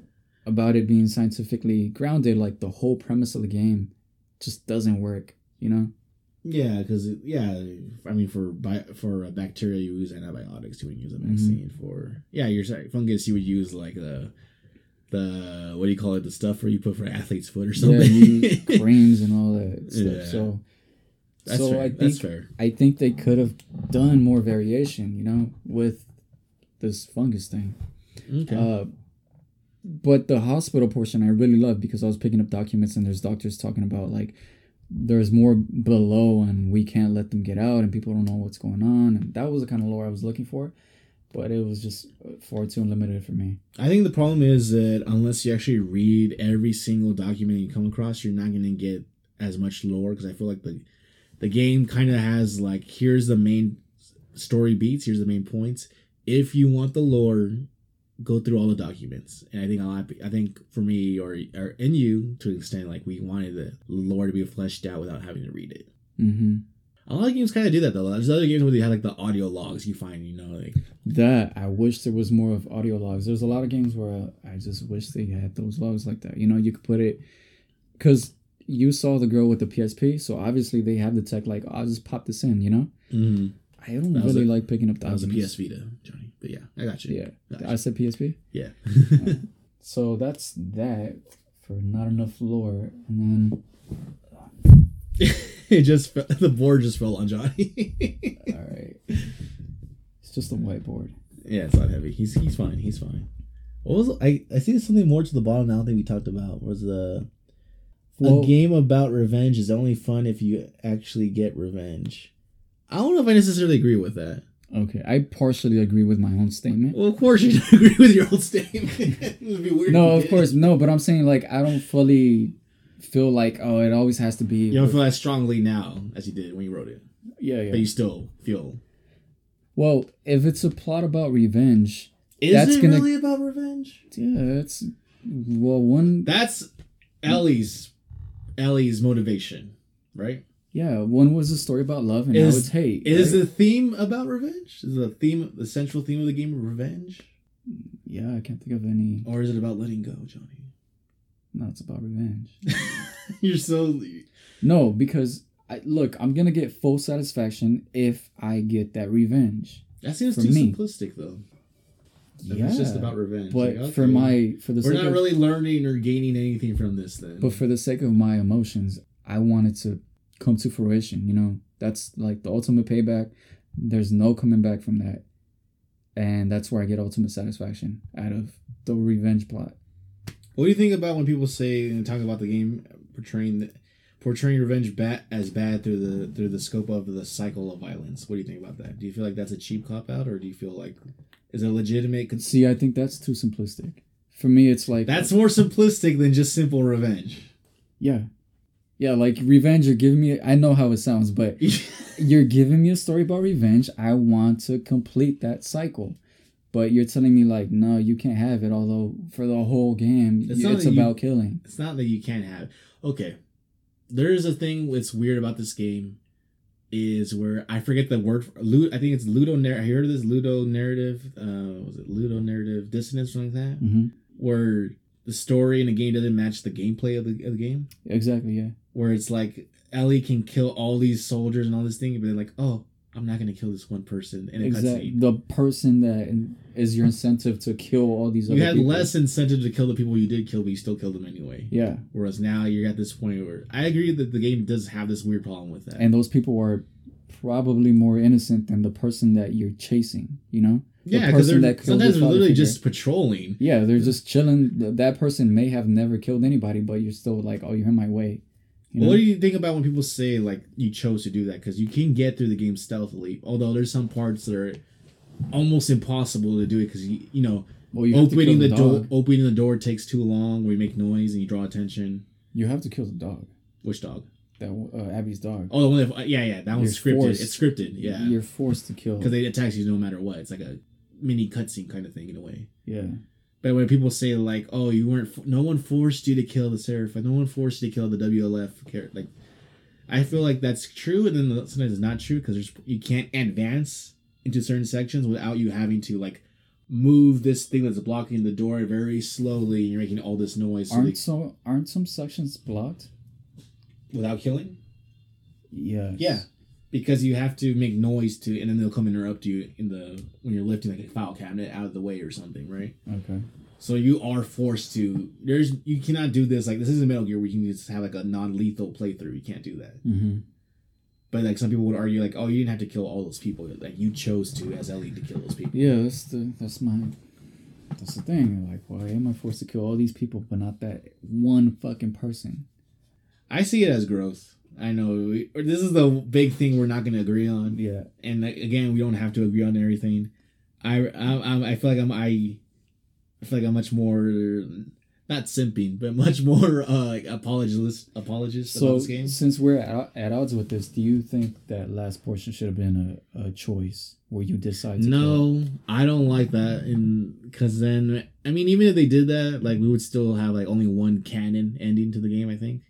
about it being scientifically grounded, like the whole premise of the game just doesn't work. You know. Yeah, because yeah, I mean for bi- for a bacteria you use antibiotics to use a Mhm. vaccine for. Yeah, you're sorry, fungus you would use like the the what do you call it the stuff where you put for athlete's foot or Yeah, something. you creams and all that stuff. Yeah. So, That's so fair. I That's think fair. I think they could have done more variation, you know, with this fungus thing. Okay. Uh, but the hospital portion I really love because I was picking up documents and there's doctors talking about like there's more below and we can't let them get out and people don't know what's going on and that was the kind of lore I was looking for, but it was just far too limited for me. I think the problem is that unless you actually read every single document you come across, you're not going to get as much lore because I feel like the the game kind of has like here's the main story beats, here's the main points. If you want the lore, go through all the documents. And I think I'll happy, I think for me or or in you to an extent like we wanted the lore to be fleshed out without having to read it. Mm-hmm. A lot of games kind of do that though. There's other games where they have like the audio logs you find, you know, like That I wish there was more of audio logs. There's a lot of games where I just wish they had those logs like that. You know, you could put it because you saw the girl with the PSP, so obviously they have the tech. Like, I'll just pop this in. You know, mhm. I don't That really a- like picking up the that was a. PS Vita, Johnny. But yeah, I got you. Yeah, Gotcha. I said PSP. Yeah. So that's that for not enough lore, and then it just fe- the board just fell on Johnny. all right, it's just a whiteboard. yeah, it's not heavy. He's he's fine. He's fine. What was I? I see something more to the bottom. Don't think we talked about was the Well- a game about revenge is only fun if you actually get revenge. I don't know if I necessarily agree with that. Okay, I partially agree with my own statement. Well, of course you don't agree with your own statement. it would be weird. No, of course, no. But I'm saying like I don't fully feel like oh, it always has to be. You don't feel as strongly now as you did when you wrote it, yeah, yeah. but you still feel. Well, if it's a plot about revenge, Is That's it gonna- really about revenge? yeah, it's well one That's Ellie's Ellie's motivation, right? Yeah one was a story about love and Is- now it's hate. Is right? the theme about revenge? Is the theme the central theme of the game revenge, yeah, I can't think of any. or is it about letting go, Johnny? No, it's about revenge. You're so No, because I, look, I'm gonna get full satisfaction if I get that revenge. that seems too me. simplistic though. If Yeah, it's just about revenge. but Like, for my for the we're not of, really learning or gaining anything from this then. but for the sake of my emotions, I wanted to come to fruition. You know, that's like the ultimate payback. There's no coming back from that, and that's where I get ultimate satisfaction out of the revenge plot. What do you think about when people say and talk about the game portraying the, portraying revenge bad as bad through the through the scope of the cycle of violence? What do you think about that? Do you feel like that's a cheap cop out, or do you feel like is it legitimate? Cons- See, I think that's too simplistic. For me, it's like that's more simplistic than just simple revenge. yeah, yeah, like revenge. You're giving me. I know how it sounds, but you're giving me a story about revenge. I want to complete that cycle. But you're telling me like, no, you can't have it. Although for the whole game, It's it's, that you- about killing. it's not that you can't have. Okay, there is a thing that's weird about this game, is where I forget the word. For, I think it's Ludo. I heard of this ludonarrative. Uh, was it ludonarrative dissonance or something like that? hmm Where the story in the game doesn't match the gameplay of the, of the game. Exactly. Yeah. Where it's like Ellie can kill all these soldiers and all this thing, but then like, oh, I'm not gonna kill this one person in a Exactly. The person that is your incentive to kill all these You had people. less incentive to kill the people you did kill, but you still killed them anyway. Yeah, Whereas now you're at this point where I agree that the game does have this weird problem with that. and those people are probably more innocent than the person that you're chasing. You know. The yeah, because they're sometimes they're literally figure. just patrolling. Yeah, they're just chilling. That person may have never killed anybody, but you're still like, oh, you're in my way. You know? What do you think about when people say like you chose to do that? Because you can get through the game stealthily, although there's some parts that are almost impossible to do it because you you know well, you opening the, the, door opening the door takes too long. We make noise and you draw attention. You have to kill the dog. Which dog? That uh, Abby's dog. Oh, the one that yeah yeah that one's You're scripted. forced- It's scripted. Yeah, You're forced to kill. because they attacks you no matter what. It's like a mini cutscene kind of thing in a way. yeah. But when people say like, "Oh, you weren't," no one forced you to kill the seraph. No one forced you to kill the WLF character. Like, I feel like that's true, and then sometimes it's not true because you can't advance into certain sections without you having to like move this thing that's blocking the door very slowly. And you're making all this noise so Aren't they, so? Aren't some sections blocked? without killing. Yeah. Yeah. Because you have to make noise to, and then they'll come interrupt you in the when you're lifting like a file cabinet out of the way or something, right? Okay. So you are forced to. There's you cannot do this like this isn't Metal Gear where you can just have like a non-lethal playthrough. You can't do that. Mm-hmm. But like some people would argue like, oh, you didn't have to kill all those people. Like you chose to as Ellie to kill those people. Yeah, that's the that's my that's the thing. Like, why am I forced to kill all these people but not that one fucking person? I see it as growth. I know we, or this is the big thing we're not going to agree on. Yeah. and like, again, we don't have to agree on everything. I I, I feel like I'm I, I feel like I'm much more not simping, but much more uh like apologist apologist So about this game. since we're at, at odds with this, do you think that last portion should have been a, a choice where you decide? No, I don't like that, and because then I mean, even if they did that, like we would still have like only one canon ending to the game. I think.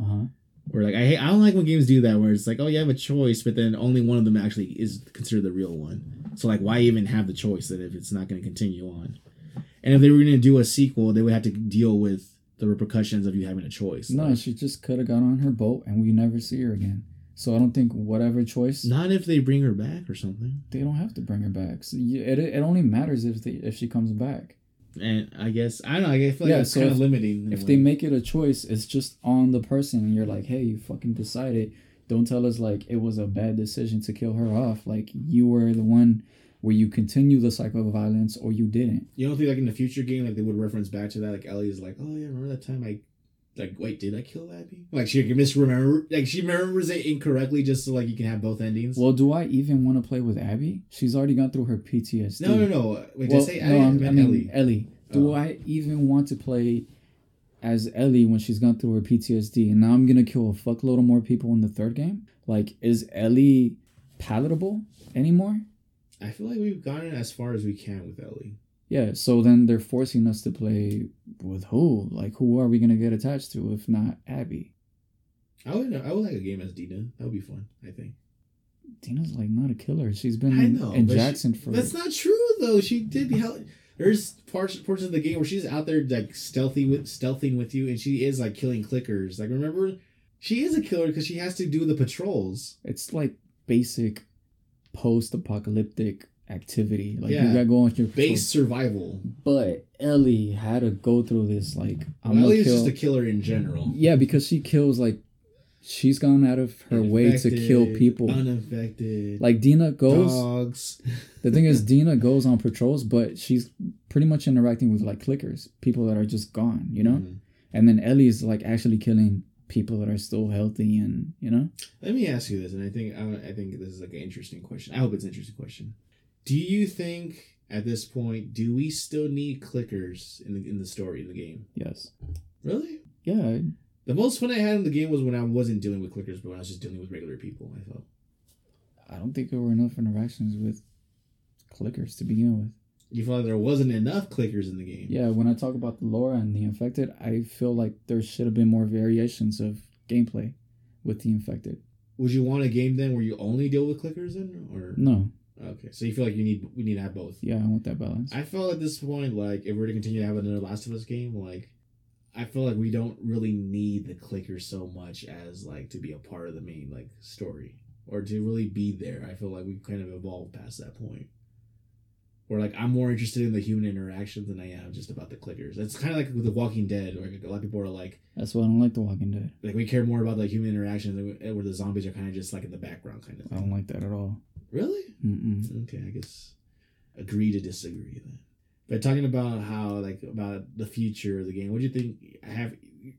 Uh huh. Or like I hate, I don't like when games do that where it's like oh you have a choice but then only one of them actually is considered the real one. So like why even have the choice that if it's not going to continue on? And if they were going to do a sequel, they would have to deal with the repercussions of you having a choice. No, Like, she just could have got on her boat and we never see her again. So I don't think whatever choice not if they bring her back or something. they don't have to bring her back. So you, it it only matters if they if she comes back. And I guess I don't know. I feel like Yeah, that's so kind of limiting. If they make it a choice, it's just on the person, and you're like, hey, you fucking decided. Don't tell us like it was a bad decision to kill her off. Like you were the one where you continue the cycle of violence or you didn't. You don't think like in the future game, like they would reference back to that, like Ellie's like, oh yeah, remember that time I, like, wait, did I kill Abby? Like she can misremember, like she remembers it incorrectly, just so like you can have both endings. Well, do I even want to play with Abby? She's already gone through her PTSD. no, no, no. Wait, Well, did I say no, Abby? I I mean Ellie. Ellie. Do Oh. I even want to play as Ellie when she's gone through her PTSD? And now I'm gonna kill a fuckload of more people in the third game. Like, is Ellie palatable anymore? I feel like we've gotten as far as we can with Ellie. Yeah. So then they're forcing us to play with who? Like, who are we gonna get attached to if not Abby? I would, I would like a game as Dina. That would be fun. I think. Dina's like not a killer. She's been I in, know, in but she- Jackson for. That's not true though. She did help. There's parts portions of the game where she's out there like stealthy with stealthing with you, and she is like killing clickers. Like remember, she is a killer because she has to do the patrols. It's like basic post-apocalyptic activity. Like Yeah. you gotta go on your. Base survival. But Ellie had to go through this like I'm Well, Ellie's kill. just a killer in general. yeah, because she kills like she's gone out of her way to kill people. Unaffected. Like Dina goes. dogs. The thing is, Dina goes on patrols, but she's pretty much interacting with like clickers, people that are just gone, you know. Mhm. And then Ellie is like actually killing people that are still healthy, and you know. Let me ask you this, and I think I, I think this is like an interesting question. I hope it's an interesting question. Do you think at this point do we still need clickers in the in the story in the game? Yes. Really? Yeah. The most fun I had in the game was when I wasn't dealing with clickers, but when I was just dealing with regular people. I felt. I don't think there were enough interactions with clickers to begin with. You felt like there wasn't enough clickers in the game. Yeah, when I talk about the lore and the infected, I feel like there should have been more variations of gameplay with the infected. Would you want a game then where you only deal with clickers then, or No, okay? So you feel like you need we need to have both. yeah, I want that balance. I felt at this point like if we're to continue to have another Last of Us game, like I feel like we don't really need the clickers so much as like to be a part of the main like story or to really be there. I feel like we've kind of evolved past that point. Where like I'm more interested in the human interactions than I am just about the clickers. It's kind of like with The Walking Dead, where a lot of people are like, That's why I don't like The Walking Dead. like we care more about the human interactions, and where the zombies are kind of just like in the background, kind of. I don't like that at all. Really? Mm-mm. Okay, I guess agree to disagree then. But talking about how like about the future of the game, what do you think? I have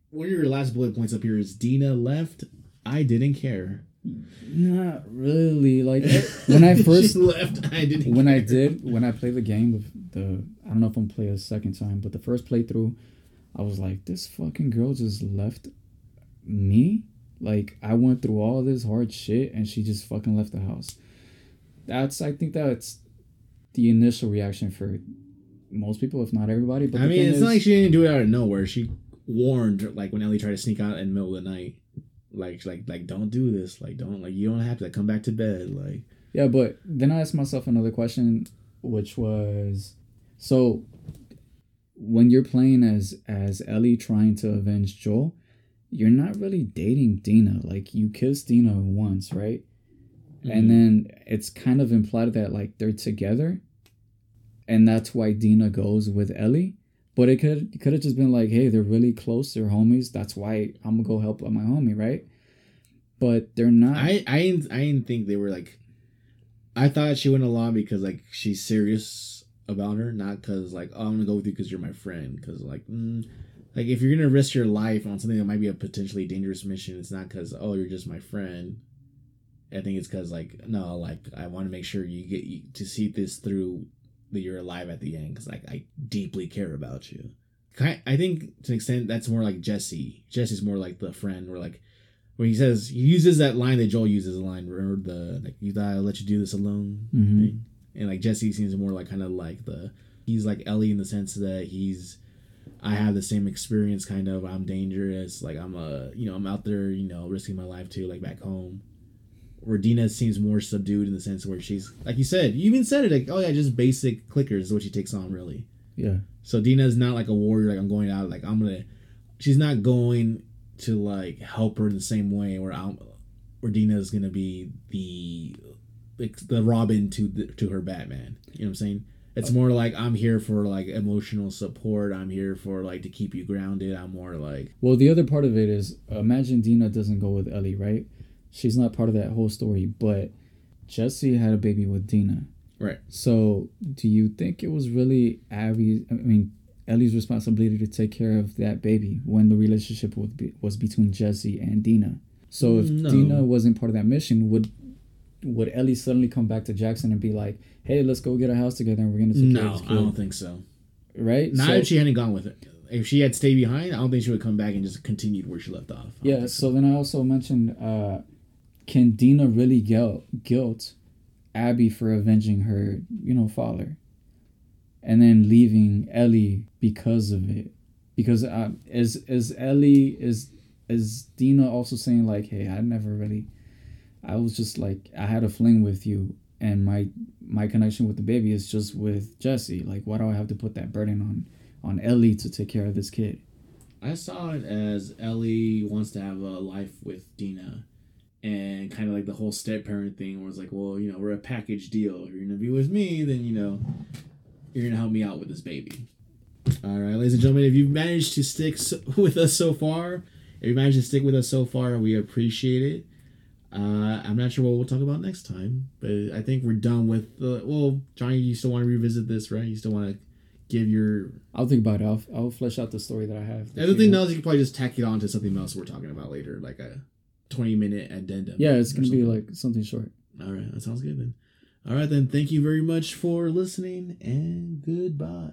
one of your last bullet points up here is Dina left. I didn't care. Not really. Like when I first, left, I didn't. when I did, when I played the game with the, I don't know if I'm gonna play a second time, but the first playthrough, I was like, this fucking girl just left me. Like I went through all this hard shit and she just fucking left the house. That's I think that's the initial reaction for most people, if not everybody. But I mean, it's is, not like she didn't do it out of nowhere. She warned like when Ellie tried to sneak out in the middle of the night. Like, like, like, don't do this. Like, don't, like, you don't have to like, come back to bed. Like, Yeah, but then I asked myself another question, which was, so when you're playing as as Ellie trying to avenge Joel, you're not really dating Dina. Like you kissed Dina once, right? Mm-hmm. And then it's kind of implied that like they're together, and that's why Dina goes with Ellie. But it could could have just been like, hey, they're really close, they're homies. That's why I'm gonna go help my homie, right? But they're not. I I didn't, I didn't think they were like. I thought she went along because like she's serious about her, not because like oh I'm gonna go with you because you're my friend. Because like, mm, like if you're gonna risk your life on something that might be a potentially dangerous mission, it's not because oh you're just my friend. I think it's because like no, like I want to make sure you get you, to see this through that you're alive at the end because like I deeply care about you. I think to an extent that's more like Jesse. Jesse's more like the friend where like when he says he uses that line that Joel uses a line remember the like you thought I'd let you do this alone Mhm. thing and like Jesse seems more like kind of like the he's like Ellie in the sense that he's I have the same experience kind of I'm dangerous like I'm a you know I'm out there you know risking my life too like back home where Dina seems more subdued in the sense where she's like you said you even said it like oh yeah just basic clickers is what she takes on really yeah. so Dina's not like a warrior, like I'm going out, like I'm gonna. She's not going to like help her in the same way where I'm, where Dina's gonna be the, like the Robin to the, to her Batman. You know what I'm saying? It's uh, more like I'm here for like emotional support. I'm here for like to keep you grounded. I'm more like Well, the other part of it is imagine Dina doesn't go with Ellie, right? She's not part of that whole story, but Jesse had a baby with Dina. right. So, do you think it was really Abby? I mean, Ellie's responsibility to take care of that baby when the relationship was, be, was between Jesse and Dina? So, if No. Dina wasn't part of that mission, would would Ellie suddenly come back to Jackson and be like, "Hey, let's go get a house together and we're gonna take care No, of this I don't think so. right? Not So- if she hadn't gone with it. If she had stayed behind, I don't think she would come back and just continued where she left off. Yeah, think so then I also mentioned uh can Dina really guilt guilt Abby for avenging her, you know, father? And then leaving Ellie because of it. Because uh, is is Ellie is is Dina also saying like, "Hey, I never really I was just like I had a fling with you and my my connection with the baby is just with Jesse. Like why do I have to put that burden on on Ellie to take care of this kid?" I saw it as Ellie wants to have a life with Dina, and kind of like the whole step parent thing, where it's like, well, you know, we're a package deal. If you're gonna be with me, then you know, you're gonna help me out with this baby. All right, ladies and gentlemen, if you've managed to stick with us so far, if you managed to stick with us so far, we appreciate it. Uh, I'm not sure what we'll talk about next time, but I think we're done with the. Well, Johnny, you still want to revisit this, right? You still want to give your I'll think about it. I'll, I'll flesh out the story that I have. Everything you- else you can probably just tack it on to something else we're talking about later, like a twenty minute addendum. Yeah, it's gonna be like something short. All right, that sounds good then. All right then, thank you very much for listening and goodbye.